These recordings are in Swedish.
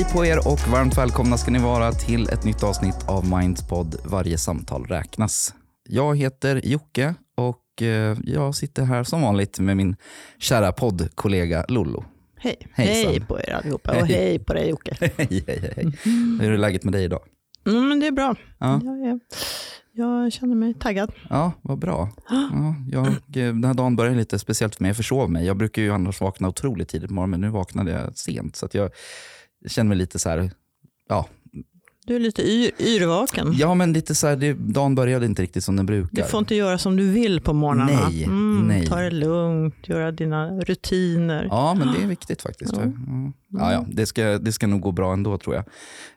Hej på er och varmt välkomna ska ni vara till ett nytt avsnitt av Minds podd Varje samtal räknas. Jag heter Jocke och eh, jag sitter här som vanligt med min kära poddkollega Lollo. Hej. Hejsan. Hej på er allihopa och hej på dig Jocke. Hej, hej, hej. hej. Hur är läget med dig idag? Mm, men det är bra. Ja, Jag, är, jag känner mig taggad. ja vad bra. Ja, jag, eh, den här dagen började lite speciellt för mig. Jag försov mig. Jag brukar ju annars vakna otroligt tidigt på morgonen, men nu vaknade jag sent. Så att jag känner mig lite så här, ja, Du är lite yr, yrvaken. ja men lite så här, det, dagen började inte riktigt som den Du brukar. får inte göra som du vill på morgnarna. Nej, mm, nej. Ta det lugnt, göra dina rutiner. Ja, men det är viktigt faktiskt. Ja. Ja. Ja, det, ska, det ska nog gå bra ändå tror jag.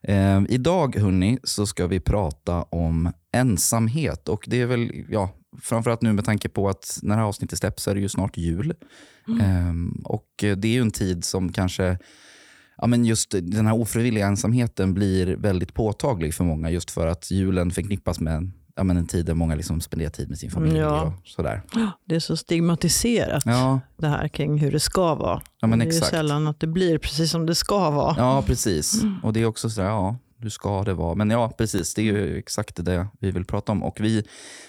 Eh, idag hörni, så ska vi prata om ensamhet. Och det är väl, ja, framförallt nu med tanke på att när det här avsnittet släpps så är det ju snart jul. Eh, och det är ju en tid som kanske Ja, men just den här ofrivilliga ensamheten blir väldigt påtaglig för många just för att julen förknippas med ja, men en tid där många liksom spenderar tid med sin familj. Ja. Och sådär. Det är så stigmatiserat Ja, det här kring hur det ska vara. Ja, men det är exakt. sällan att det blir precis som det ska vara. Ja, precis. Och det är också sådär, ja, hur ska det vara? Men ja, precis, det är ju exakt det vi vill prata om. Och vi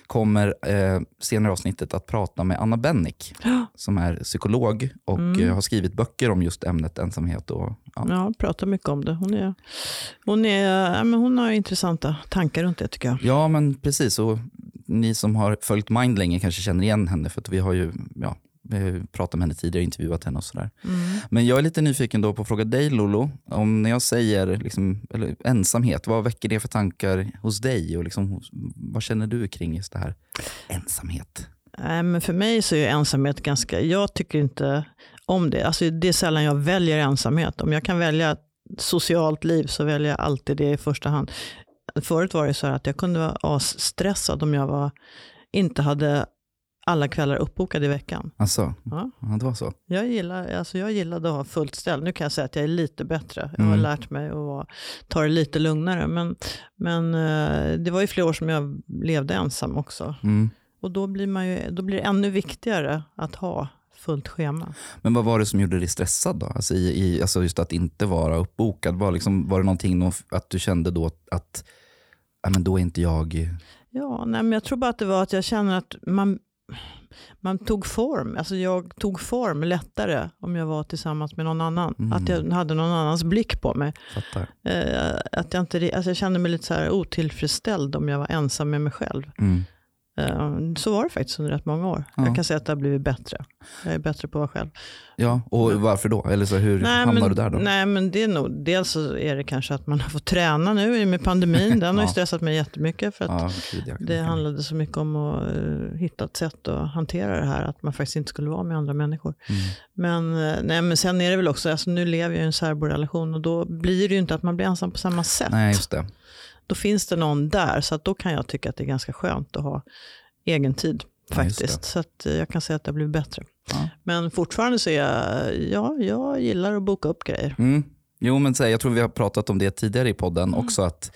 kommer eh, senare i avsnittet att prata med Anna Bennick, som är psykolog och eh, har skrivit böcker om just ämnet ensamhet. Och, ja. Ja, pratar mycket om det. Hon, är, hon, är, ja, men hon har intressanta tankar runt det tycker jag. ja, men precis. Och ni som har följt Mind länge kanske känner igen henne, för att vi har ju ja, pratat med henne tidigare, intervjuat henne och sådär. Men jag är lite nyfiken då på att fråga dig Lolo, om när jag säger liksom, ensamhet, vad väcker det för tankar hos dig? Och liksom, vad känner du kring just det här ensamhet? Nej, men för mig så är ensamhet ganska, jag tycker inte om det. Alltså, det är sällan jag väljer ensamhet. Om jag kan välja socialt liv så väljer jag alltid det i första hand. Förut var det så här att jag kunde vara asstressad om jag var, inte hade alla kvällar uppbokade i veckan. Alltså, Ja. ja, det var så. Jag, gillar, alltså jag gillade att ha fullt ställ. Nu kan jag säga att jag är lite bättre. Jag har Mm. lärt mig att vara- ta det lite lugnare. Men, men eh, det var ju flera år som jag levde ensam också. Mm. Och då blir, man ju, då blir det ännu viktigare att ha fullt schema. Men vad var det som gjorde dig stressad då? Alltså, i, i, alltså just att inte vara uppbokad. Var, liksom, var det någonting nå- att du kände då att men då är inte jag... Ja, nej, men jag tror bara att det var att jag känner att man, man tog form. Alltså jag tog form lättare om jag var tillsammans med någon annan. Mm. Att jag hade någon annans blick på mig. Eh, att jag, inte, alltså jag kände mig lite så här otillfredsställd om jag var ensam med mig själv. Mm. Eh, så var det faktiskt under rätt många år. Ja. Jag kan säga att det har blivit bättre. Jag är bättre på att vara själv. Ja, och varför då? Eller så, hur hamnar men, du där då? Nej, men det är nog, dels så är det kanske att man har fått träna nu i och med pandemin. Den har ju Ja. stressat mig jättemycket. För att Ja, det handlade så mycket om att eh, hitta ett sätt att hantera det här. Att man faktiskt inte skulle vara med andra människor. Mm. Men, eh, nej, men sen är det väl också, alltså nu lever jag i en särborelation och då blir det ju inte att man blir ensam på samma sätt. Nej, just det. Då finns det någon där. Så då kan jag tycka att det är ganska skönt att ha egen tid. Ja, Faktiskt. Så att eh, jag kan säga att det har blivit bättre. Ja. Men fortfarande så är jag, ja, jag gillar att boka upp grejer. Mm. Jo, men så, här, jag tror vi har pratat om det tidigare i podden Mm. också. att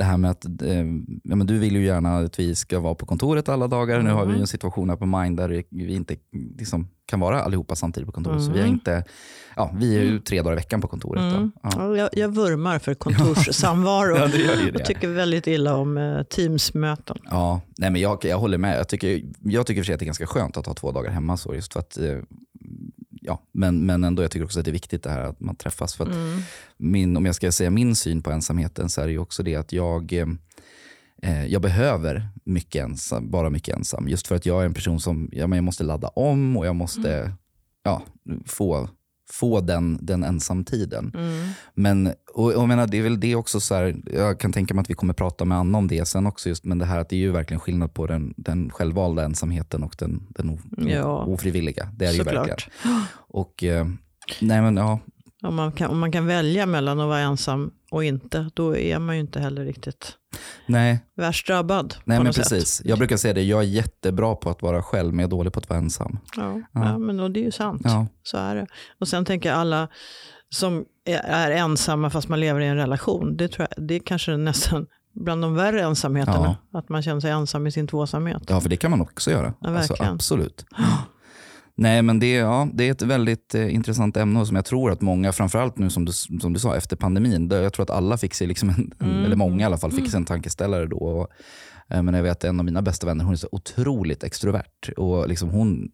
det här med att eh, ja, men Du vill ju gärna att vi ska vara på kontoret alla dagar. Nu har vi ju en situation här på Mind där vi inte liksom, kan vara allihopa samtidigt på kontoret. Så vi, har Mm. inte, ja, vi är ju tre dagar i veckan på kontoret. Mm. Ja. Ja, Jag, jag vurmar för kontorssamvaro. Ja, det. tycker väldigt illa om eh, Teams-möten. Ja, nej, men jag, jag håller med. Jag tycker, jag tycker för sig att det är ganska skönt att ha två dagar hemma. Så just för att, eh, ja, men, men ändå, jag tycker också att det är viktigt det här att man träffas. För Mm. min, om jag ska säga min syn på ensamheten så är det ju också det att jag, eh, jag behöver mycket ensam, vara mycket ensam. Just för att jag är en person som ja, men jag måste ladda om och jag måste ja, få, få den, den ensamtiden. Mm. Men och, och jag menar, det är väl det också, så här, jag kan tänka mig att vi kommer prata med Anna om det sen också, just, men det här att det är ju verkligen skillnad på den, den självvalda ensamheten och den, den o, Ja. ofrivilliga. Det är det ju Såklart. verkligen. Och, eh, nej men ja, Om man, kan, om man kan välja mellan att vara ensam och inte, då är man ju inte heller riktigt nej, värst drabbad. nej men precis. Sätt. Jag brukar säga det, jag är jättebra på att vara själv, men jag är dålig på att vara ensam. Ja, Ja. ja. men och det är ju sant. Ja, Så är det. Och sen tänker jag alla som är, ensamma fast man lever i en relation, det, tror jag, det är kanske nästan bland de värre ensamheterna. Att man känner sig ensam i sin tvåsamhet. ja för det kan man också göra. Alltså, absolut. Nej, men det, ja, det är ett väldigt eh, intressant ämne som jag tror att många, framförallt nu som du, som du sa efter pandemin, där jag tror att alla fick sig, liksom en, Mm. eller många i alla fall, fick sig en tankeställare då. Och, eh, men jag vet en av mina bästa vänner, hon är så otroligt extrovert. Och liksom hon,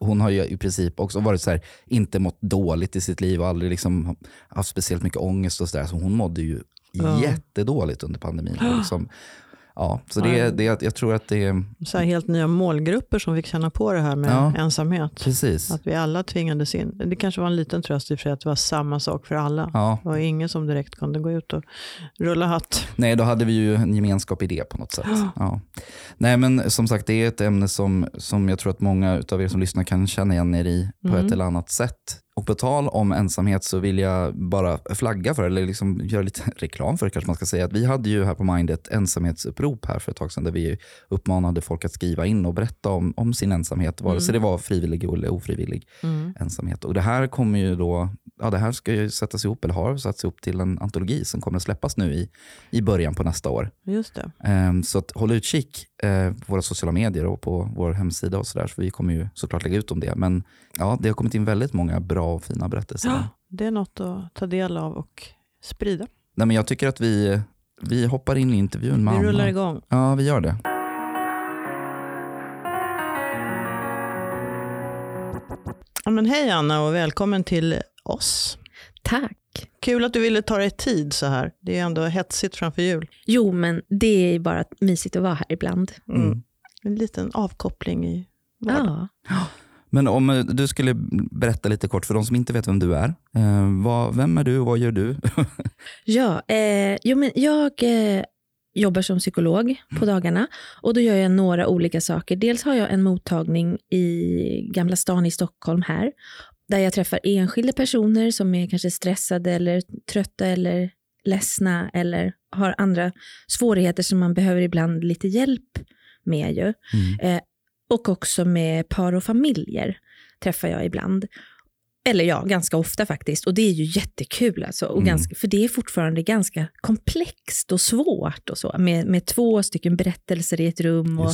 hon har ju i princip också varit så här, inte mått dåligt i sitt liv och aldrig liksom haft speciellt mycket ångest och sådär. Så hon mådde ju Ja. jättedåligt under pandemin. Och Liksom, ja, så det, det, jag tror att det är, Så helt nya målgrupper som fick känna på det här med Ja. ensamhet. precis. Att vi alla tvingades in. Det kanske var en liten tröst i och för sig att det var samma sak för alla. Ja. Det var ingen som direkt kunde gå ut och rulla hatt. Nej, då hade vi ju en gemenskap i det på något sätt. Ja. Nej, men som sagt, det är ett ämne som, som jag tror att många av er som lyssnar kan känna igen er i på Mm. ett eller annat sätt. Och på tal om ensamhet så vill jag bara flagga för, eller liksom göra lite reklam för kanske man ska säga, att vi hade ju här på Mind ett ensamhetsupprop här för ett tag sedan där vi uppmanade folk att skriva in och berätta om, om sin ensamhet, vare sig det var frivillig eller ofrivillig Mm. ensamhet. Och det här kommer ju då, ja det här ska ju sättas ihop, eller har satts ihop till en antologi som kommer att släppas nu i, i början på nästa år. Just det. Ehm, Så att håll utkik eh, på våra sociala medier och på vår hemsida och sådär. Så vi kommer ju såklart lägga ut om det. Men ja, det har kommit in väldigt många bra och fina berättelser. Ja, det är något att ta del av och sprida. Nej, men jag tycker att vi, vi hoppar in i intervjun med Vi rullar Anna. igång. Ja, vi gör det. Ja, men hej Anna och välkommen till oss. Tack. Kul att du ville ta dig tid så här. Det är ändå hetsigt framför jul. Jo, men det är bara mysigt att vara här ibland. Mm. En liten avkoppling i vardagen. Ja. Men om eh, du skulle berätta lite kort för de som inte vet vem du är. Eh, vad, vem är du och vad gör du? Ja, eh, jo, men jag eh, jobbar som psykolog på dagarna och då gör jag några olika saker. Dels har jag en mottagning i Gamla stan i Stockholm här, där jag träffar enskilda personer som är kanske stressade eller trötta eller ledsna eller har andra svårigheter som man behöver ibland lite hjälp med. Ju. Mm. Och också med par och familjer träffar jag ibland. Eller ja, ganska ofta faktiskt. Och det är ju jättekul. Alltså. Och Mm. ganska, för det är fortfarande ganska komplext och svårt och så. Med, med två stycken berättelser i ett rum och,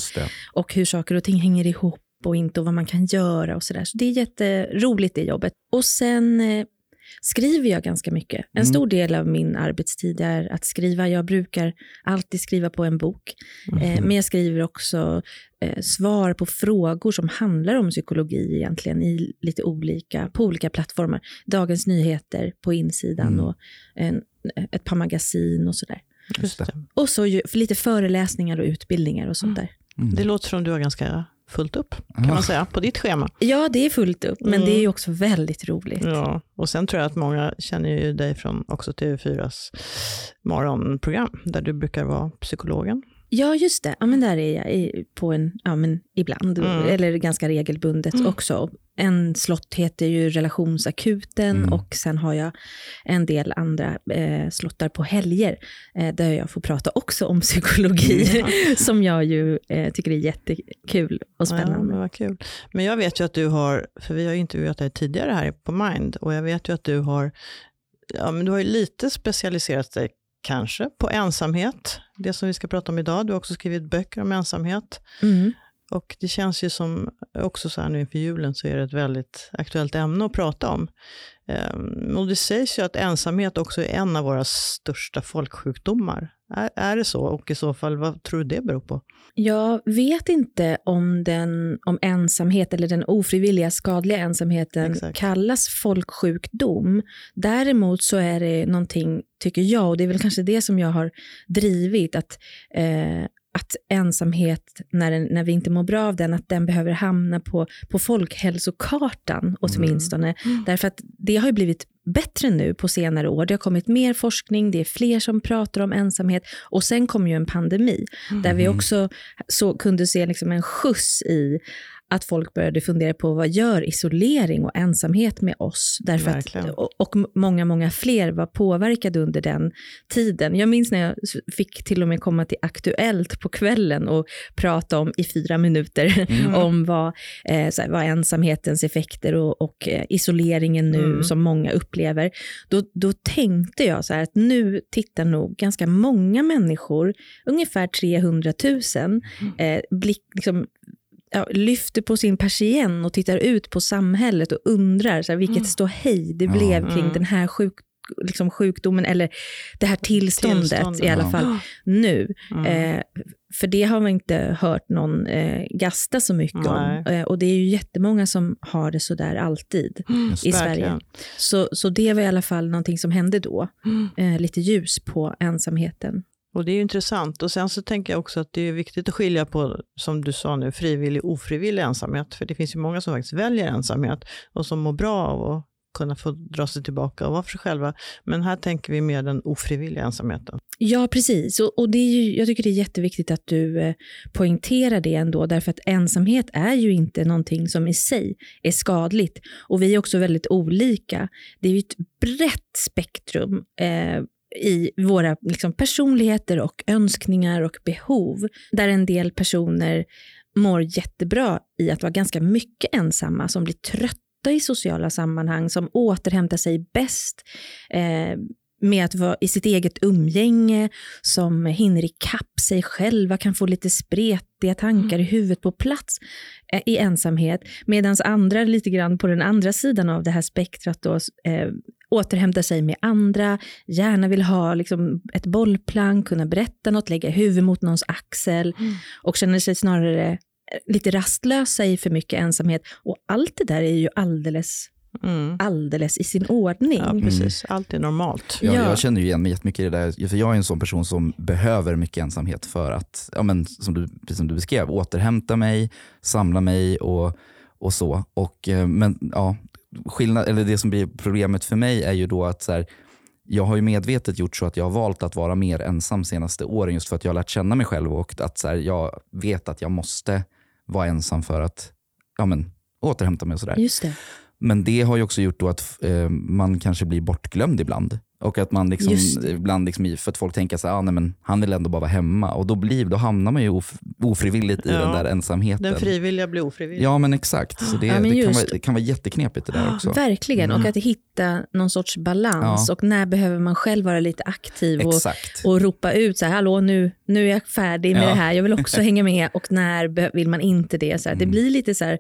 och hur saker och ting hänger ihop och inte och vad man kan göra och sådär. Så det är jätteroligt det jobbet. Och sen eh, skriver jag ganska mycket. En Mm. stor del av min arbetstid är att skriva. Jag brukar alltid skriva på en bok. Eh, men jag skriver också eh, svar på frågor som handlar om psykologi egentligen i lite olika, på olika plattformar. Dagens Nyheter på insidan Mm. och en, ett par magasin och sådär. Och så lite föreläsningar och utbildningar och sånt där. Mm. Det låter som du har ganska fullt upp kan Ja. man säga på ditt schema. Ja, det är fullt upp, men Mm. det är ju också väldigt roligt. Ja. Och sen tror jag att många känner ju dig från också TV4s morgonprogram där du brukar vara psykologen. Ja, just det. Ja, men där är jag i, på en, ja, men ibland, Mm. eller ganska regelbundet Mm. också. En slott heter ju Relationsakuten Mm. och sen har jag en del andra eh, slottar på helger eh, där jag får prata också om psykologi som jag ju eh, tycker är jättekul och Ja, spännande. men vad kul. Men jag vet ju att du har, för vi har ju intervjuat dig tidigare här på Mind, och jag vet ju att du har, ja men du har ju lite specialiserat dig kanske på ensamhet, det som vi ska prata om idag. Du har också skrivit böcker om ensamhet. Mm. Och det känns ju som, också så här nu inför julen, så är det ett väldigt aktuellt ämne att prata om. Ehm, och det sägs ju att ensamhet också är en av våra största folksjukdomar. Är, är det så? Och i så fall, vad tror du det beror på? Jag vet inte om, den, om ensamhet eller den ofrivilliga skadliga ensamheten Exakt. kallas folksjukdom. Däremot så är det någonting, tycker jag, och det är väl kanske det som jag har drivit, att, eh, att ensamhet, när, den, när vi inte mår bra av den, att den behöver hamna på, på folkhälsokartan åtminstone. Därför att det har ju blivit bättre nu på senare år. Det har kommit mer forskning, det är fler som pratar om ensamhet och sen kom ju en pandemi där vi också så, kunde se liksom en skjuts i att folk började fundera på vad gör isolering och ensamhet med oss? Därför Verkligen. att, och, och många, många fler var påverkade under den tiden. Jag minns när jag fick till och med komma till Aktuellt på kvällen och prata om i fyra minuter Mm. om vad, eh, så här, vad ensamhetens effekter och, och eh, isoleringen nu Mm. som många upplever. Då, då tänkte jag så att nu tittar nog ganska många människor, ungefär 300 000, Mm. eh, blick, liksom, ja, lyfter på sin persienn och tittar ut på samhället och undrar så här, vilket ståhej det blev kring Mm. den här sjuk, liksom sjukdomen eller det här tillståndet, Tillståndet, i alla ja. fall nu. Mm. Eh, för det har man inte hört någon eh, gasta så mycket om. Nej. Eh, och det är ju jättemånga som har det så där alltid Just i. Sverige. Så, så det var i alla fall någonting som hände då. Mm. Eh, lite ljus på ensamheten. Och det är ju intressant. Och sen så tänker jag också att det är viktigt att skilja på, som du sa nu, frivillig och ofrivillig ensamhet. För det finns ju många som faktiskt väljer ensamhet och som mår bra av att kunna få dra sig tillbaka och vara för sig själva. Men här tänker vi mer den ofrivilliga ensamheten. Ja, precis. Och, och det är ju, jag tycker det är jätteviktigt att du eh, poängterar det ändå, därför att ensamhet är ju inte någonting som i sig är skadligt. Och vi är också väldigt olika. Det är ju ett brett spektrum eh, i våra liksom, personligheter och önskningar och behov, där en del personer mår jättebra i att vara ganska mycket ensamma, som blir trötta i sociala sammanhang, som återhämtar sig bäst eh, med att vara i sitt eget umgänge, som hinner ikapp sig själva, kan få lite spretiga tankar i huvudet på plats eh, i ensamhet, medan andra lite grann på den andra sidan av det här spektrat då, eh, återhämtar sig med andra, gärna vill ha liksom, ett bollplank, kunna berätta något, lägga huvudet mot någons axel och känner sig snarare eh, lite rastlösa i för mycket ensamhet. Och allt det där är ju alldeles, Mm. alldeles i sin ordning. Ja, precis. Allt är normalt. Jag, Ja. jag känner ju igen mig jättemycket i det där. För jag är en sån person som behöver mycket ensamhet för att, ja, men, som, du, precis som du beskrev, återhämta mig, samla mig och, och så. Och, eh, men ja, skillnad, eller det som blir problemet för mig är ju då att så här, jag har ju medvetet gjort så att jag har valt att vara mer ensam senaste åren just för att jag har lärt känna mig själv och att så här, jag vet att jag måste vara ensam för att ja, men, återhämta mig och sådär. Just det. Men det har ju också gjort då att eh, man kanske blir bortglömd ibland. Och att man liksom, det. ibland liksom, för att folk tänker så ah, nej, men han vill ändå bara vara hemma. Och då, blir, då hamnar man ju of, ofrivilligt i Ja. den där ensamheten. Den frivilliga blir ofrivillig. Ja men exakt. Så det, Ja, men det, kan vara, det. det kan vara jätteknepigt det där också. Verkligen, Mm. och att hitta någon sorts balans. Ja. Och när behöver man själv vara lite aktiv och, Exakt. och ropa ut så här, hallå nu, nu är jag färdig med det här, jag vill också hänga med. Och när vill man inte det? Så här, Det Mm. blir lite så här,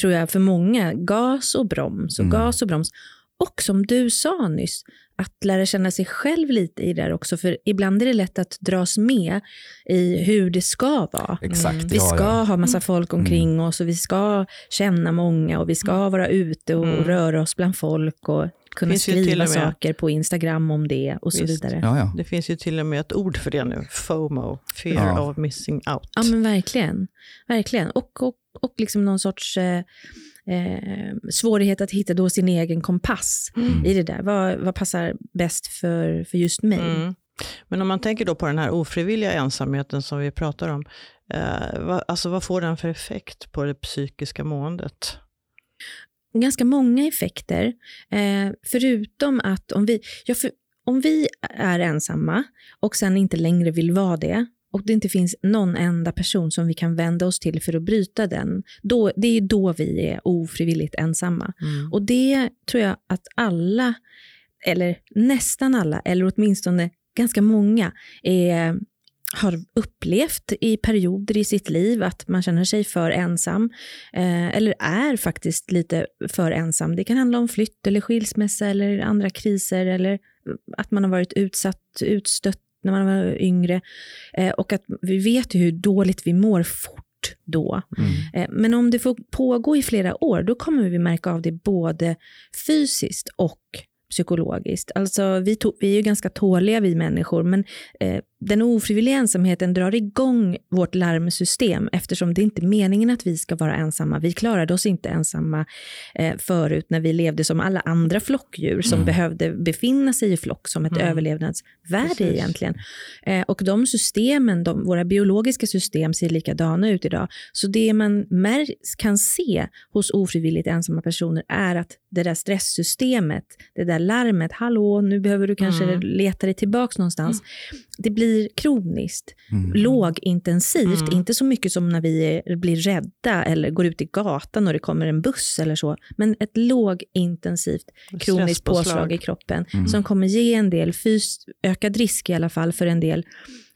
tror jag, för många, gas och broms och Mm. gas och broms. Och som du sa nyss, att lära känna sig själv lite i det där också. För ibland är det lätt att dras med i hur det ska vara. Exakt. Mm. Vi ja, ska ja. ha massa folk omkring oss och vi ska känna många och vi ska vara ute och Mm. röra oss bland folk och kunna Finns skriva och med- saker på Instagram om det och så Visst. vidare. Ja, ja. Det finns ju till och med ett ord för det nu. FOMO, fear Ja. of missing out. Ja men verkligen. verkligen. Och, och, och liksom någon sorts eh, eh, svårighet att hitta då sin egen kompass Mm. i det där. Vad, vad passar bäst för, för just mig? Mm. Men om man tänker då på den här ofrivilliga ensamheten som vi pratar om. Eh, vad, alltså vad får den för effekt på det psykiska måendet? ganska många effekter. Eh, förutom att om vi, ja, för, om vi är ensamma och sen inte längre vill vara det och det inte finns någon enda person som vi kan vända oss till för att bryta den, då, det är då vi är ofrivilligt ensamma. Mm. Och det tror jag att alla, eller nästan alla, eller åtminstone ganska många, är, har upplevt i perioder i sitt liv att man känner sig för ensam, eh, eller är faktiskt lite för ensam. Det kan handla om flytt eller skilsmässa eller andra kriser, eller att man har varit utsatt, utstött när man var yngre. Eh, och att vi vet ju hur dåligt vi mår fort då. Mm. Eh, Men om det får pågå i flera år, då kommer vi märka av det både fysiskt och psykologiskt. Alltså, vi, to- vi är ju ganska tåliga vi människor, men eh, den ofrivilliga ensamheten drar igång vårt larmsystem eftersom det inte är meningen att vi ska vara ensamma. Vi klarade oss inte ensamma eh, förut när vi levde som alla andra flockdjur som Mm. behövde befinna sig i flock som ett Mm. överlevnadsvärde Precis. egentligen. Eh, och de systemen, de, våra biologiska system ser likadana ut idag. Så det man mär- kan se hos ofrivilligt ensamma personer är att det där stresssystemet, det där larmet, hallå, nu behöver du kanske Mm. leta dig tillbaka någonstans. Det blir kroniskt, Mm. lågintensivt, Mm. inte så mycket som när vi är, blir rädda eller går ut i gatan och det kommer en buss eller så, men ett lågintensivt kroniskt påslag i kroppen Mm. som kommer ge en del fys- ökad risk i alla fall för en del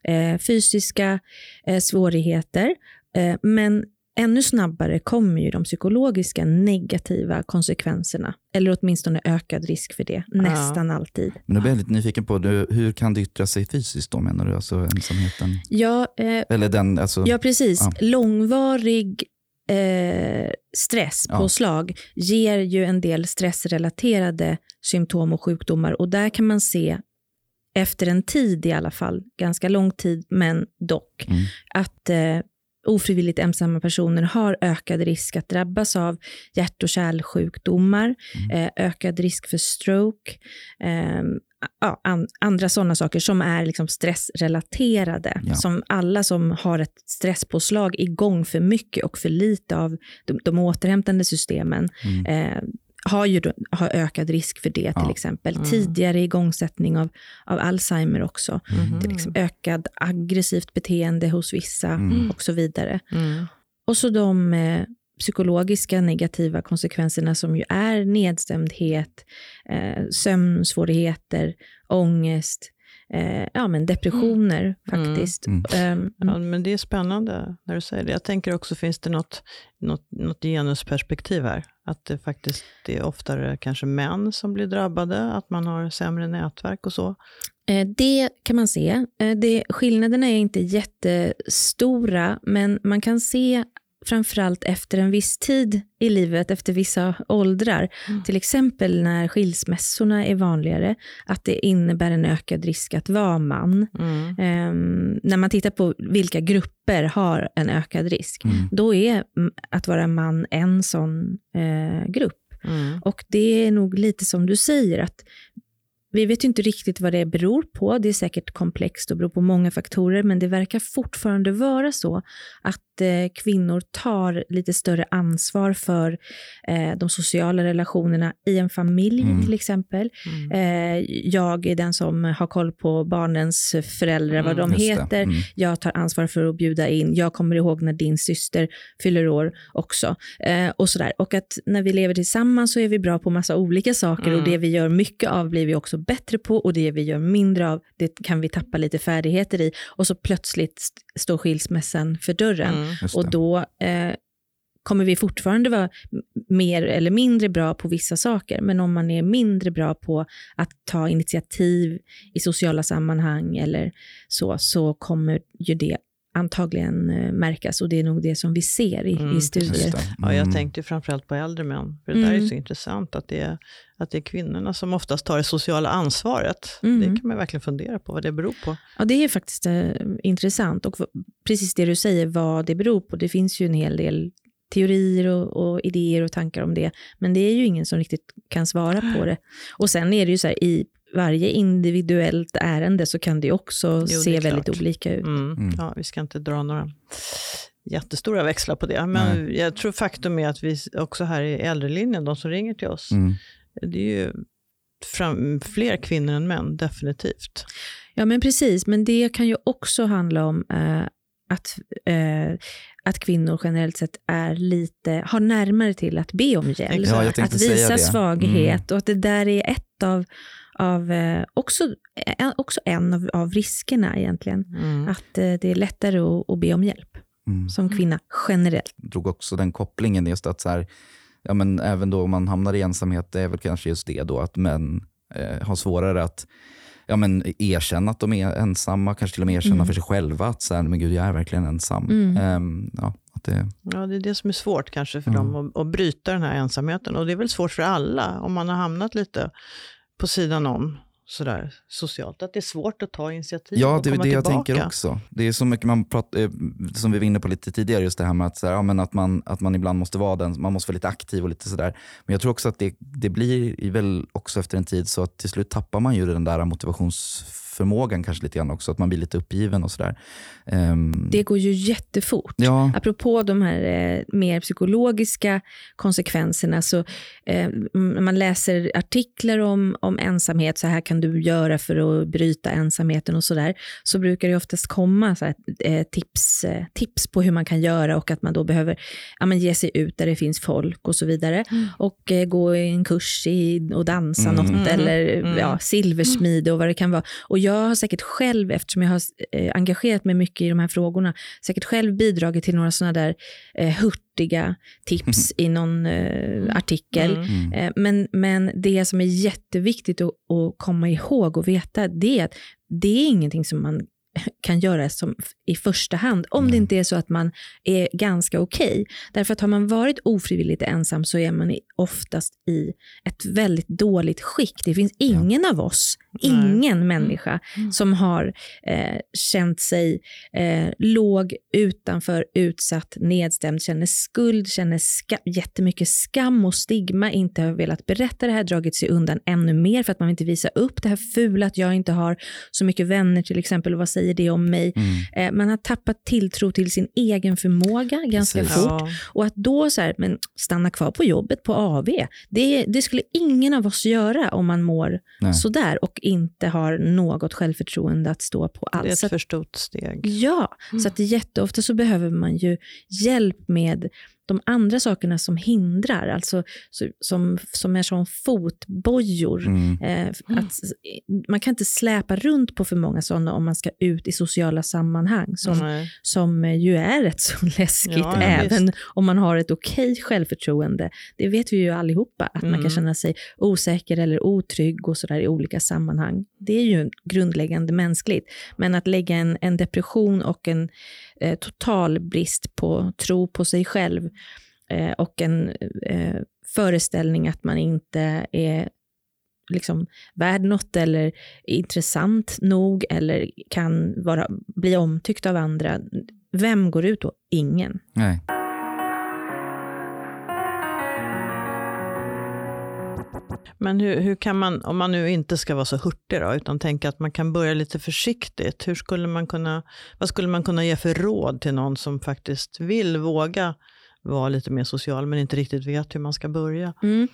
eh, fysiska eh, svårigheter. Eh, men ännu snabbare kommer ju de psykologiska negativa konsekvenserna. Eller åtminstone ökad risk för det, nästan alltid. Men då blir jag lite nyfiken på, du, hur kan det yttra sig fysiskt då menar du? Alltså ensamheten? Ja, eh, Eller den, alltså, ja precis. ja. Långvarig eh, stresspåslag ger ju en del stressrelaterade symptom och sjukdomar. Och där kan man se, efter en tid i alla fall, ganska lång tid, men dock, Mm. att eh, ofrivilligt ensamma personer har ökad risk att drabbas av hjärt och kärlsjukdomar, Mm. eh, ökad risk för stroke, eh, ja, an, andra sådana saker som är liksom stressrelaterade. Ja. Som alla som har ett stresspåslag igång för mycket och för lite av de, de återhämtande systemen Mm. eh, har ju har ökad risk för det till Ja. exempel. Mm. Tidigare igångsättning av, av Alzheimer också. Mhm. Till liksom ökad aggressivt beteende hos vissa Mm. och så vidare. Mm. Och så de eh, psykologiska negativa konsekvenserna som ju är nedstämdhet, eh, sömnsvårigheter, ångest, eh, ja, men depressioner faktiskt. Mm. Ehm, Ja, men det är spännande när du säger det. Jag tänker också, finns det något, något, något genusperspektiv här? Att det faktiskt det är oftare kanske män som blir drabbade, att man har sämre nätverk och så. Eh, det kan man se. Eh, det, skillnaderna är inte jättestora, men man kan se framförallt efter en viss tid i livet, efter vissa åldrar, Mm. till exempel när skilsmässorna är vanligare, att det innebär en ökad risk att vara man. Mm. Ehm, när man tittar på vilka grupper har en ökad risk, Mm. då är att vara man en sån eh, grupp. Mm. Och det är nog lite som du säger, att vi vet ju inte riktigt vad det beror på. Det är säkert komplext och beror på många faktorer, men det verkar fortfarande vara så att eh, kvinnor tar lite större ansvar för eh, de sociala relationerna i en familj Mm. till exempel. Mm. Eh, jag är den som har koll på barnens föräldrar, vad Mm, de Just det. heter. Mm. Jag tar ansvar för att bjuda in. Jag kommer ihåg när din syster fyller år också. Eh, och, sådär. och att när vi lever tillsammans så är vi bra på massa olika saker och Mm. det vi gör mycket av blir vi också bättre på och det vi gör mindre av det kan vi tappa lite färdigheter i och så plötsligt st- står skilsmässan för dörren. Mm. Och då eh, kommer vi fortfarande vara mer eller mindre bra på vissa saker. Men om man är mindre bra på att ta initiativ i sociala sammanhang eller så, så kommer ju det antagligen eh, märkas. Och det är nog det som vi ser i, Mm, i studier. Det. Ja, jag Mm. tänkte framförallt på äldre män. För det där är Mm. så intressant att det är, att det är kvinnorna som oftast tar det sociala ansvaret. Mm. Det kan man verkligen fundera på vad det beror på. Ja, det är faktiskt eh, intressant. Och precis det du säger, vad det beror på. Det finns ju en hel del teorier och, och idéer och tankar om det. Men det är ju ingen som riktigt kan svara på det. Och sen är det ju så här, i varje individuellt ärende så kan det också det är se klart. väldigt olika ut. Mm. Mm. Ja, vi ska inte dra några jättestora växlar på det. Men jag tror faktum är att vi också här i äldrelinjen, de som ringer till oss, Mm. det är ju fram, fler kvinnor än män, definitivt. Ja, men precis. Men det kan ju också handla om eh, att, eh, att kvinnor generellt sett är lite, har närmare till att be om hjälp. Ja, att visa det. svaghet och att det där är ett av, av eh, också, eh, också en av, av riskerna egentligen. Mm. Att eh, det är lättare att, att be om hjälp Mm. som kvinna generellt. drog också den kopplingen just att så här, ja, men även då om man hamnar i ensamhet, det är väl kanske just det då att män eh, har svårare att ja, men erkänna att de är ensamma, kanske till och med erkänna Mm. för sig själva att så här, men gud, jag är verkligen ensam. Mm. Ehm, ja, att det, Ja, det är det som är svårt kanske för Mm. dem, att, att bryta den här ensamheten. Och det är väl svårt för alla, om man har hamnat lite på sidan om sådär socialt, att det är svårt att ta initiativ ja, det är det jag tillbaka. tänker också. Det är så mycket man pratar, eh, som vi var inne på lite tidigare, just det här med att, så här, ja, men att, man, att man ibland måste vara den, man måste vara lite aktiv och lite sådär. Men jag tror också att det, det blir väl också efter en tid så att till slut tappar man ju den där motivationsförmågan kanske lite grann också, att man blir lite uppgiven och sådär. Ehm, Det går ju jättefort. ja, Apropå de här eh, mer psykologiska konsekvenserna, så eh, man läser artiklar om, om ensamhet, så här kan du göra för att bryta ensamheten och sådär, så brukar det oftast komma så här, eh, tips, eh, tips på hur man kan göra och att man då behöver ja, men ge sig ut där det finns folk och så vidare. Mm. Och eh, gå en kurs i och dansa Mm. något Mm. eller Mm. ja, silversmide och vad det kan vara. Och jag har säkert själv, eftersom jag har eh, engagerat mig mycket i de här frågorna, säkert själv bidragit till några sådana där eh, hurtiga tips i någon eh, artikel. Mm. Mm. Eh, Men, men det som är jätteviktigt att, att komma ihåg och veta, det är att det är ingenting som man kan göra som i första hand, om det Mm. inte är så att man är ganska okej. Därför att har man varit ofrivilligt ensam så är man oftast i ett väldigt dåligt skick. Det finns ingen av oss, Nej. ingen människa, Mm. som har eh, känt sig eh, låg, utanför, utsatt, nedstämd, känner skuld, känner ska, jättemycket skam och stigma, inte har velat berätta det här, dragit sig undan ännu mer för att man inte visa upp det här fula, att jag inte har så mycket vänner till exempel, och vad säger det om mig? Mm. Eh, man har tappat tilltro till sin egen förmåga ganska Precis. fort. Ja. Och att då så här, men stanna kvar på jobbet på AV, det, det skulle ingen av oss göra om man mår Nej. sådär och inte har något självförtroende att stå på Det är alls. ett för stort steg. Ja, Mm. så att jätteofta så behöver man ju hjälp med de andra sakerna som hindrar, alltså så, som, som är som fotbojor. Mm. Eh, att, man kan inte släpa runt på för många sådana om man ska ut i sociala sammanhang, som, Nej. som eh, ju är rätt så läskigt, Ja, ja, även om man har ett okej självförtroende. Det vet vi ju allihopa, att man Mm. kan känna sig osäker eller otrygg och sådär i olika sammanhang. Det är ju grundläggande mänskligt. Men att lägga en, en depression och en eh, total brist på tro på sig själv eh, och en eh, föreställning att man inte är liksom värd något eller intressant nog eller kan vara, bli omtyckt av andra. Vem går ut då? Ingen. Nej. Men hur, hur kan man, om man nu inte ska vara så hurtig då, utan tänka att man kan börja lite försiktigt. Hur skulle man kunna, vad skulle man kunna ge för råd till någon som faktiskt vill våga vara lite mer social men inte riktigt vet hur man ska börja? Mm.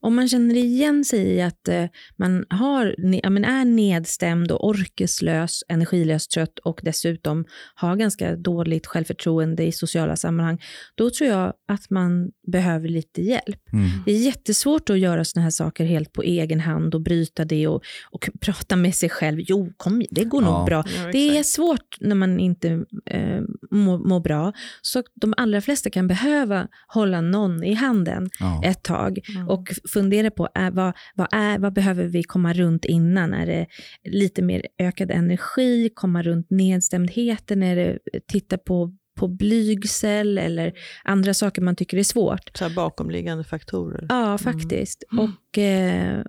Om man känner igen sig i att eh, man har, ne- ja, men är nedstämd och orkeslös, energilös, trött och dessutom har ganska dåligt självförtroende i sociala sammanhang, då tror jag att man behöver lite hjälp. Mm. Det är jättesvårt att göra såna här saker helt på egen hand och bryta det och, och prata med sig själv. Jo, kom, det går Ja. nog bra. Ja, Det är svårt när man inte eh, mår, mår bra. Så de allra flesta kan behöva hålla någon i handen Ja. ett tag Mm. och fundera på är, vad, vad, är, vad behöver vi komma runt innan? Är det lite mer ökad energi, komma runt nedstämdheten? Är det titta på, på blygsel eller andra saker man tycker är svårt? Så bakomliggande faktorer. Ja, faktiskt. Mm. Och, eh,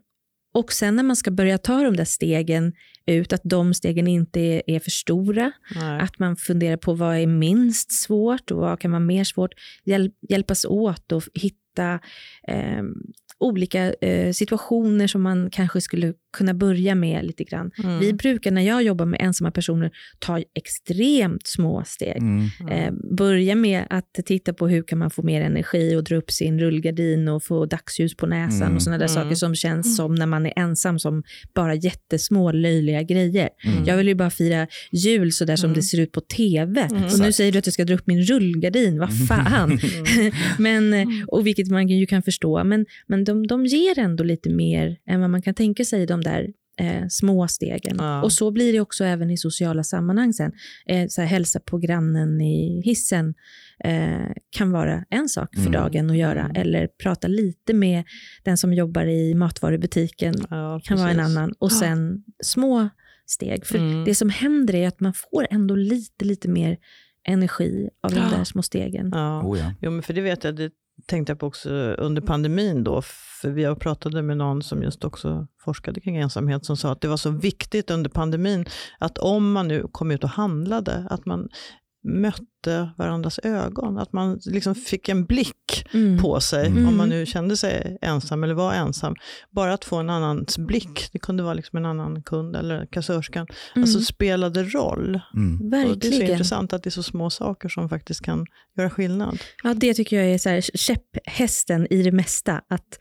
och sen när man ska börja ta de där stegen ut, att de stegen inte är, är för stora. Nej. Att man funderar på vad är minst svårt och vad kan vara mer svårt. Hjälp, hjälpas åt och hitta eh, olika eh, situationer som man kanske skulle kunna börja med lite grann. Mm. Vi brukar när jag jobbar med ensamma personer ta extremt små steg. Mm. Eh, börja med att titta på hur kan man få mer energi och dra upp sin rullgardin och få dagsljus på näsan Mm. och sådana där Mm. saker som känns som när man är ensam som bara jättesmå löjliga grejer. Mm. Jag vill ju bara fira jul så där som Mm. det ser ut på tv. Mm. Och nu säger du att jag ska dra upp min rullgardin, vad fan. Mm. men, och vilket man ju kan förstå. Men, men de, de ger ändå lite mer än vad man kan tänka sig, de där eh, små stegen. Ja. Och så blir det också även i sociala sammanhang sen. Eh, så här, hälsa på grannen i hissen eh, kan vara en sak för Mm. dagen att göra. Mm. Eller prata lite med den som jobbar i matvarubutiken Ja, kan vara en annan. Och sen små steg. För Mm. det som händer är att man får ändå lite, lite mer energi av de Ja. där små stegen. Ja. Oh, ja. Jo, men för det vet jag, det tänkte jag på också under pandemin då, för vi har pratade med någon som just också forskade kring ensamhet, som sa att det var så viktigt under pandemin att om man nu kom ut och handlade, att man mötte varandras ögon. Att man liksom fick en blick Mm. på sig, Mm. om man nu kände sig ensam eller var ensam. Bara att få en annans blick, det kunde vara liksom en annan kund eller kassörskan, Mm. alltså spelade roll. Mm. Och det är så Verkligen. intressant att det är så små saker som faktiskt kan göra skillnad. Ja, det tycker jag är så här, käpphästen i det mesta. Att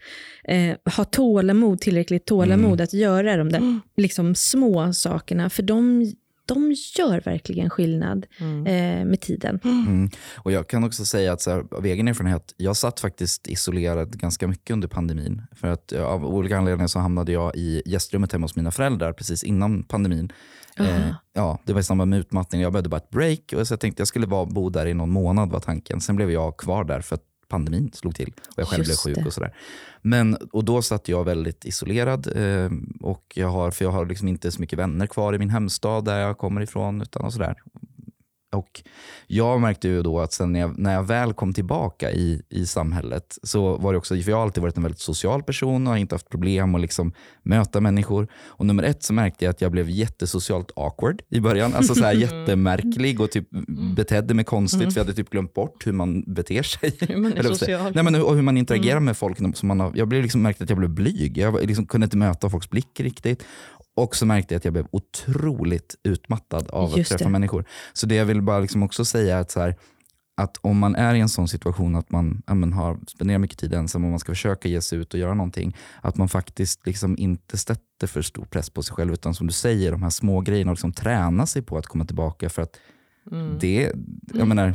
eh, ha tålamod, tillräckligt tålamod Mm. att göra de där Mm. liksom, små sakerna. För de, de gör verkligen skillnad Mm. eh, med tiden. Mm. Och Jag kan också säga att så här, av egen erfarenhet, jag satt faktiskt isolerad ganska mycket under pandemin. För att av olika anledningar så hamnade jag i gästrummet hemma hos mina föräldrar precis innan pandemin. Eh, ja, det var i samband med utmattning. Jag behövde bara ett break och så jag tänkte jag skulle bara bo där i någon månad var tanken. Sen blev jag kvar där för att pandemin slog till och jag själv Just blev sjuk det. och sådär. Men, och då satt jag väldigt isolerad eh, och jag har, för jag har liksom inte så mycket vänner kvar i min hemstad där jag kommer ifrån utan och sådär. Och jag märkte ju då att sen när jag, när jag väl kom tillbaka i, i samhället så var det också, för jag har alltid varit en väldigt social person och har inte haft problem att liksom möta människor. Och nummer ett så märkte jag att jag blev jättesocialt awkward i början. Alltså så här jättemärklig och typ betedde mig konstigt för jag hade typ glömt bort hur man beter sig. Hur man är social. Nej, men, och hur man interagerar med folk. Som man har, jag blev liksom märkte att jag blev blyg. Jag liksom kunde inte möta folks blick riktigt. Och så märkte jag att jag blev otroligt utmattad av att Just träffa det. människor. Så det jag vill bara liksom också säga är att, så här, att om man är i en sån situation att man ja, men har spenderar mycket tid ensam och man ska försöka ge sig ut och göra någonting, att man faktiskt liksom inte sätter för stor press på sig själv, utan som du säger, de här små grejerna, och liksom träna sig på att komma tillbaka. För att Mm. det, jag menar,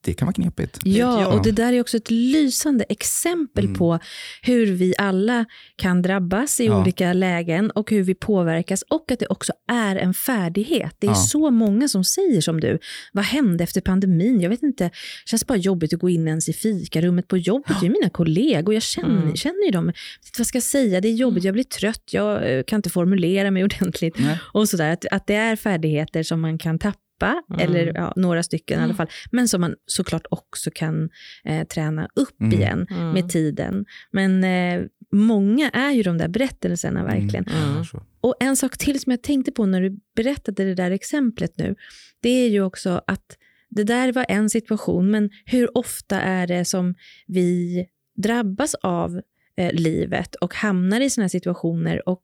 det, kan vara knepigt. Ja, Ja. och det där är också ett lysande exempel Mm. på hur vi alla kan drabbas i Ja. olika lägen och hur vi påverkas och att det också är en färdighet. Det är Ja. så många som säger som du, vad hände efter pandemin? Jag vet inte, det känns bara jobbigt att gå in ens i fikarummet på jobbet. Det är mina kollegor, jag känner, Mm. känner ju dem. Vet vad ska jag säga? Det är jobbigt, jag blir trött, jag eh, kan inte formulera mig ordentligt. Nej. Och sådär, att, att det är färdigheter som man kan tappa, Mm. eller ja, några stycken i alla fall, men som man såklart också kan eh, träna upp Mm. igen Mm. med tiden. Men eh, många är ju de där berättelserna verkligen. Mm. Mm. Så. Och en sak till som jag tänkte på när du berättade det där exemplet nu, det är ju också att det där var en situation, men hur ofta är det som vi drabbas av eh, livet och hamnar i såna här situationer och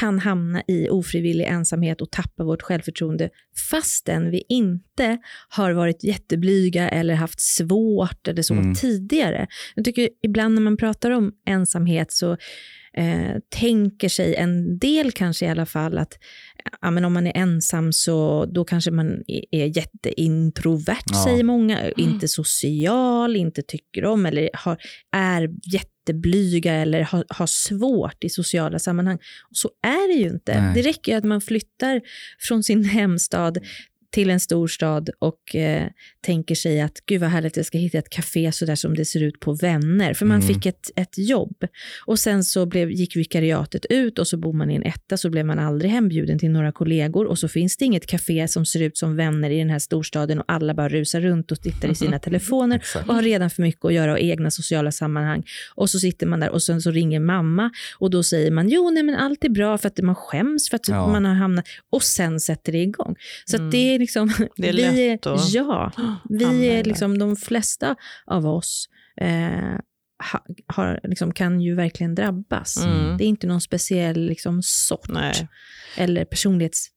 kan hamna i ofrivillig ensamhet och tappa vårt självförtroende fastän vi inte har varit jätteblyga eller haft svårt eller så Mm. tidigare. Jag tycker ibland när man pratar om ensamhet så eh, tänker sig en del kanske i alla fall att ja, men om man är ensam så då kanske man är- jätteintrovert, Ja. säger många. Inte social, inte tycker om eller har, är jätteblyga eller har, har svårt i sociala sammanhang. Och så är det ju inte. Nej. Det räcker ju att man flyttar från sin hemstad till en stor stad och eh, tänker sig att gud vad härligt, jag ska hitta ett café så där som det ser ut på Vänner. För man Mm. fick ett, ett jobb. Och sen så blev, gick vikariatet ut och så bor man i en etta så blev man aldrig hembjuden till några kollegor och så finns det inget café som ser ut som Vänner i den här storstaden och alla bara rusar runt och tittar i sina telefoner och har redan för mycket att göra och egna sociala sammanhang. Och så sitter man där och sen så ringer mamma och då säger man jo, nej men allt är bra för att man skäms för att Ja. man har hamnat och sen sätter det igång. Så Mm. det är liksom, Det är vi, lätt att ja, vi i är liksom de flesta av oss eh, ha, har, liksom, kan ju verkligen drabbas. Mm. Det är inte någon speciell liksom, sort Nej. eller personlighetstyp.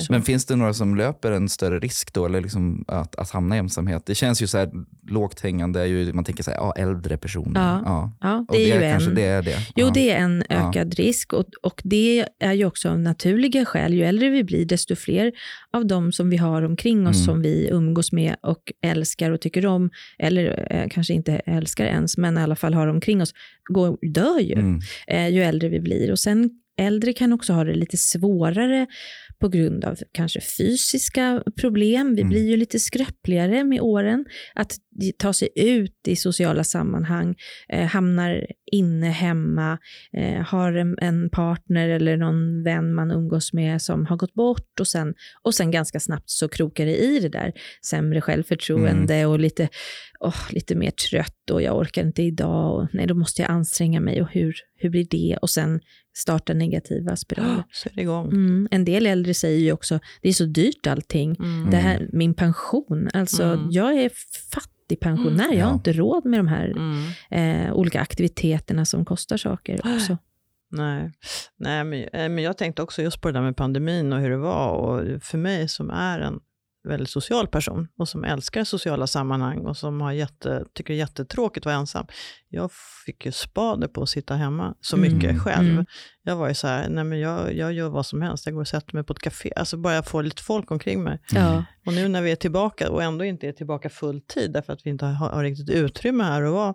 Så. Men finns det några som löper en större risk då, eller liksom att, att hamna i ensamhet? Det känns ju så här lågt hängande, ju, man tänker så här, ja, äldre personer. Ja. Ja, Och det är ju kanske en. det är det. Jo, ja. det är en Ja. ökad risk och, och det är ju också av naturliga skäl. Ju äldre vi blir, desto fler av dem som vi har omkring oss Mm. som vi umgås med och älskar och tycker om, eller eh, kanske inte älskar ens, men i alla fall har omkring oss, går, dör ju Mm. eh, ju äldre vi blir. Och sen äldre kan också ha det lite svårare på grund av kanske fysiska problem. Vi Mm. blir ju lite skröpligare med åren. Att ta sig ut i sociala sammanhang, eh, hamnar inne hemma, eh, har en, en partner eller någon vän man umgås med som har gått bort och sen, och sen ganska snabbt så krokar det i det där sämre självförtroende och lite åh, lite mer trött och jag orkar inte idag och nej, då måste jag anstränga mig och hur, hur blir det? Och sen starta negativa spiraler. Så är det igång. Mm. En del äldre säger ju också, det är så dyrt allting. Mm. Det här, min pension, alltså Mm. jag är fattigpensionär, jag har Ja. inte råd med de här Mm. eh, olika aktiviteterna som kostar saker också. Nej, Nej men, eh, men jag tänkte också just på det där med pandemin och hur det var. Och för mig som är en väldigt social person och som älskar sociala sammanhang och som har jätte, tycker det är jättetråkigt att vara ensam. Jag fick ju spade på att sitta hemma så Mm. mycket själv. Mm. Jag var ju så här, nej men jag, jag gör vad som helst. Jag går och sätter mig på ett café. Alltså bara jag får lite folk omkring mig. Ja. Och nu när vi är tillbaka och ändå inte är tillbaka full tid därför att vi inte har, har riktigt utrymme här och vara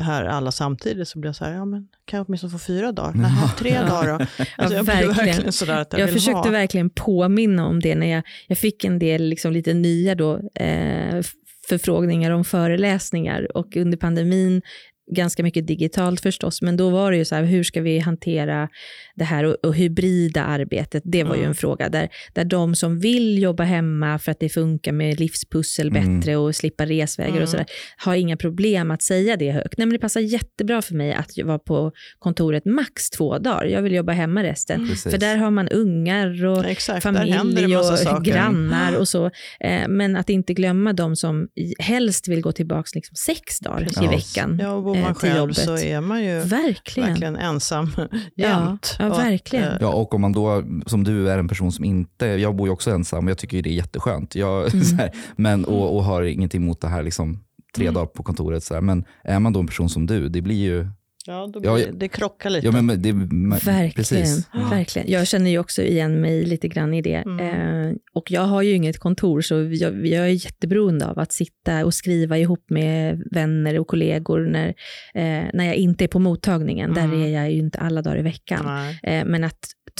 här alla samtidigt så blir jag så här, ja men kan jag åtminstone få fyra dagar? Nej, tre dagar då? Alltså jag verkligen. verkligen sådär att jag, Jag försökte ha. verkligen påminna om det när jag, jag fick en del liksom lite nya då, eh, förfrågningar om föreläsningar och under pandemin ganska mycket digitalt förstås, men då var det ju så här, hur ska vi hantera det här och, och hybrida arbetet? Det var ju Mm. en fråga där, där de som vill jobba hemma för att det funkar med livspussel Mm. bättre och slippa resvägar Mm. och sådär, har inga problem att säga det högt. Nej, men det passar jättebra för mig att vara på kontoret max två dagar. Jag vill jobba hemma resten. Precis. För där har man ungar och Exakt, familj och grannar och så. Eh, Men att inte glömma de som i- helst vill gå tillbaka liksom sex dagar i Ja. veckan. Ja, bor eh, man till själv jobbet. så är man ju Verkligen. verkligen ensam Ja, jämt. ja, Och att, verkligen. eh, Ja, och om man då, som du är en person som inte, jag bor ju också ensam och jag tycker ju det är jätteskönt. Jag, Mm. så här, men, och, och har ingenting emot det här liksom, tre dagar på kontoret. Så här. Men är man då en person som du, det blir ju... Ja, då blir, ja. det krockar lite. Ja, men, det, Verkligen, Precis. verkligen. Jag känner ju också igen mig lite grann i det. Mm. Eh, och jag har ju inget kontor, så jag, jag är jätteberoende av att sitta och skriva ihop med vänner och kollegor när, eh, när jag inte är på mottagningen. Där Mm. är jag ju inte alla dagar i veckan. Eh, men att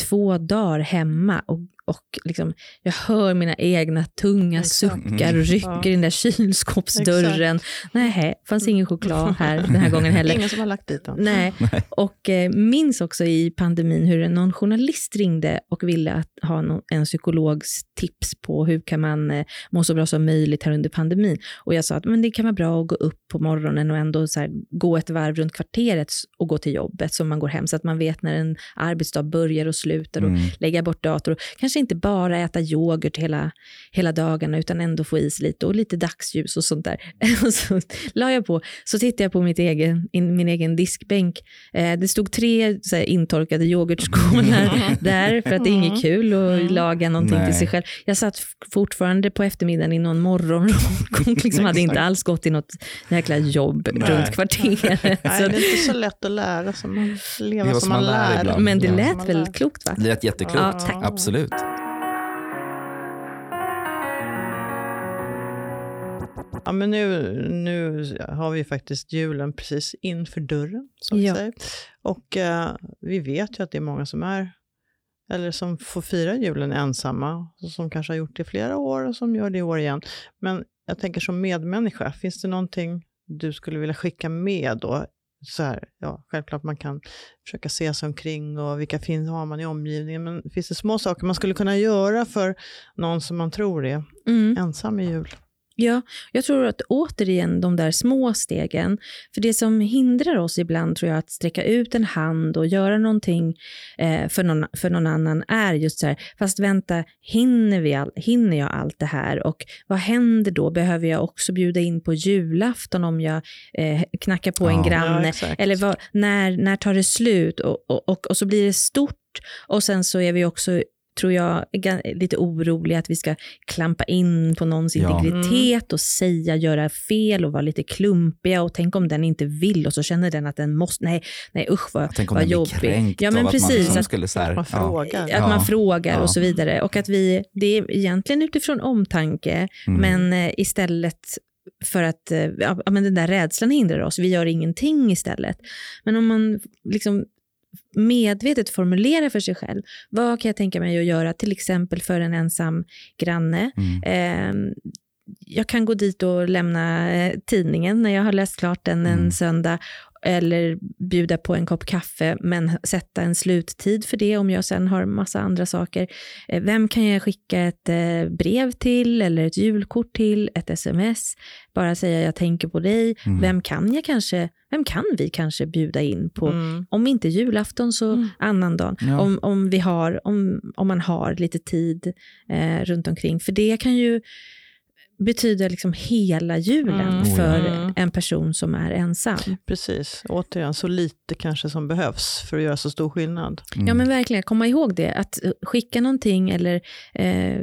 två dagar hemma och, och liksom, jag hör mina egna tunga Exakt. suckar och rycker Ja. i den där kylskåpsdörren. Nej, fanns ingen choklad här den här gången heller. Ingen som har lagt dit den. Nej, och eh, minns också i pandemin hur någon journalist ringde och ville att ha någon, en psykologs tips på hur kan man eh, må så bra som möjligt här under pandemin. Och jag sa att men det kan vara bra att gå upp på morgonen och ändå så här, gå ett varv runt kvarteret och gå till jobbet som man går hem, så att man vet när en arbetsdag börjar och slutar och Mm. lägga bort dator. Och kanske inte bara äta yoghurt hela, hela dagarna utan ändå få i sig lite och lite dagsljus och sånt där. Och så la jag på, så tittade jag på mitt egen, in, min egen diskbänk. Eh, det stod tre så här, intorkade yoghurtskålar där för att det är inget kul att Mm. laga någonting Nej. till sig själv. Jag satt fortfarande på eftermiddagen i någon morgonrock och liksom hade inte alls gått i något jäkla jobb Nej. runt kvarteret. Nej, det är inte så lätt att lära sig. Man lever Leva som man lär. ibland. men det Ja. lät väl lär. klokt va? Det lät jätteklokt. Ja, tack. Absolut. Ja, men nu, nu har vi faktiskt julen precis inför dörren. Som vi Ja. säger. Och eh, vi vet ju att det är många som är eller som får fira julen ensamma, som kanske har gjort det i flera år och som gör det i år igen. Men jag tänker som medmänniska, finns det någonting du skulle vilja skicka med då? Så här, ja, självklart man kan försöka se sig omkring och vilka finns har man i omgivningen, men finns det små saker man skulle kunna göra för någon som man tror är Mm. ensam i jul? Ja, jag tror att återigen de där små stegen, för det som hindrar oss ibland tror jag att sträcka ut en hand och göra någonting eh, för, någon, för någon annan är just så här, fast vänta, hinner, vi all, hinner jag allt det här och vad händer då? Behöver jag också bjuda in på julafton om jag eh, knackar på en Ja. granne? Ja. Eller vad, när, när tar det slut? Och, och, och, och så blir det stort och sen så är vi också tror jag, ga- lite oroliga att vi ska klampa in på någons Ja. integritet och säga, göra fel och vara lite klumpiga och tänk om den inte vill och så känner den att den måste, nej, nej usch vad, Tänk om vad den blir jobbigt. kränkt Ja men att man precis, liksom att, skulle så här, Man ja. frågar. att Ja. man frågar Ja. och så vidare. Och att vi, det är egentligen utifrån omtanke, Mm. men eh, istället för att eh, ja, men den där rädslan hindrar oss, vi gör ingenting istället. Men om man liksom medvetet formulerar för sig själv, vad kan jag tänka mig att göra till exempel för en ensam granne? Mm. Eh, jag kan gå dit och lämna eh, tidningen när jag har läst klart den en Mm. söndag eller bjuda på en kopp kaffe, men sätta en sluttid för det om jag sen har massa andra saker. Eh, Vem kan jag skicka ett eh, brev till eller ett julkort till, ett sms? Bara säga jag tänker på dig. Mm. Vem kan jag kanske, vem kan vi kanske bjuda in på, Mm. om inte julafton så Mm. annandagen. Ja. Om, om, vi har, om, om man har lite tid eh, runt omkring. För det kan ju betyda liksom hela julen Mm. För Mm. en person som är ensam. Precis, återigen så lite kanske som behövs för att göra så stor skillnad. Mm. Ja men verkligen, komma ihåg det. Att skicka någonting eller eh,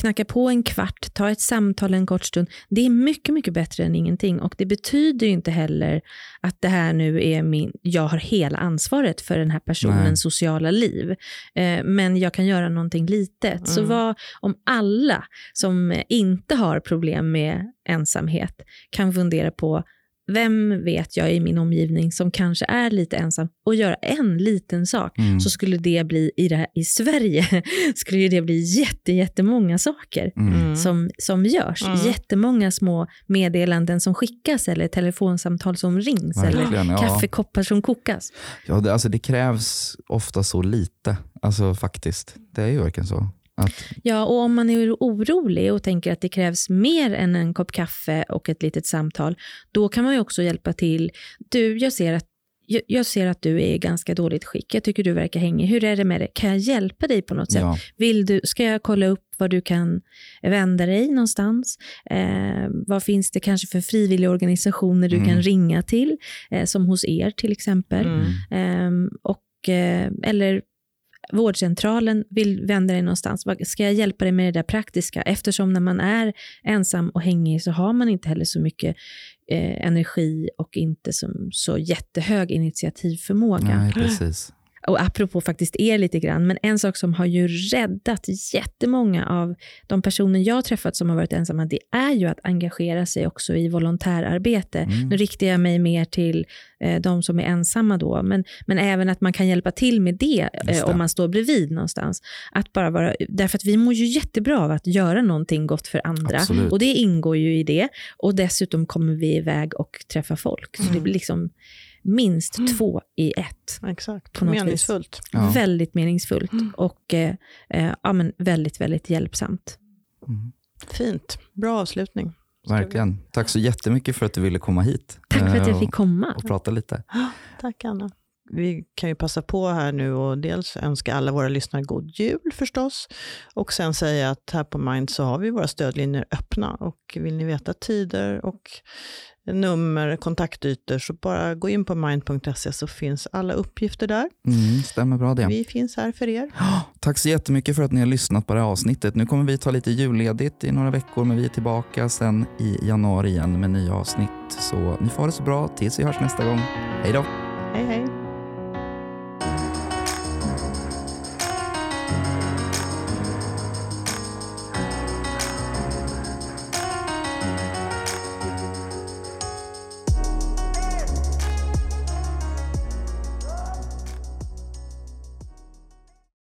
knacka på en kvart, ta ett samtal en kort stund. Det är mycket, mycket bättre än ingenting. Och det betyder inte heller att det här nu är min, jag har hela ansvaret för den här personens Nej. sociala liv. Eh, men jag kan göra någonting litet. Så Mm. vad om alla som inte har problem med ensamhet kan fundera på vem vet jag i min omgivning som kanske är lite ensam och göra en liten sak Mm. så skulle det bli, i, det här, i Sverige, skulle det bli jätte, jättemånga saker Mm. Mm. som, som görs. Mm. Jättemånga små meddelanden som skickas eller telefonsamtal som rings eller Verkligen, ja. kaffekoppar som kokas. Ja, det, alltså, det krävs ofta så lite, alltså faktiskt. Det är ju verkligen så. Att, Ja, och om man är orolig och tänker att det krävs mer än en kopp kaffe och ett litet samtal, då kan man ju också hjälpa till. Du, jag ser att jag- jag ser att du är i ganska dåligt skick. Jag tycker du verkar hängig. Hur är det med det? Kan jag hjälpa dig på något sätt? ja, Vill du, ska jag kolla upp var du kan vända dig någonstans? Eh, vad finns det kanske för frivilliga organisationer du Mm. kan ringa till? Eh, som hos er till exempel. Mm. Ehm, och, eh, eller vårdcentralen vill vända dig någonstans. Ska jag hjälpa dig med det där praktiska? Eftersom när man är ensam och hängig så har man inte heller så mycket eh, energi och inte som, så jättehög initiativförmåga. nej, precis. Och apropå faktiskt er lite grann, men en sak som har ju räddat jättemånga av de personer jag har träffat som har varit ensamma, det är ju att engagera sig också i volontärarbete. Mm. Nu riktar jag mig mer till eh, de som är ensamma då, men, men även att man kan hjälpa till med det, eh, om man står bredvid någonstans. Att bara vara, därför att vi mår ju jättebra av att göra någonting gott för andra. Absolut. Och det ingår ju i det. Och dessutom kommer vi iväg och träffar folk. Så Mm. det blir liksom minst Mm. två i ett. Exakt, På något meningsfullt. Ja. Väldigt meningsfullt Mm. och eh, eh, ja, men väldigt, väldigt hjälpsamt. Mm. Fint, bra avslutning. Verkligen. Tack så jättemycket för att du ville komma hit Tack för att eh, jag fick komma. och prata lite. Tack Anna. Vi kan ju passa på här nu och dels önska alla våra lyssnare god jul förstås. Och sen säga att här på Mind så har vi våra stödlinjer öppna. Och vill ni veta tider och nummer, kontaktytor så bara gå in på mind.se så finns alla uppgifter där. Mm, stämmer bra det. Vi finns här för er. Tack så jättemycket för att ni har lyssnat på det här avsnittet. Nu kommer vi ta lite julledigt i några veckor, men vi är tillbaka sen i januari igen med nya avsnitt. Så ni får ha det så bra tills vi hörs nästa gång. Hej då! Hej hej!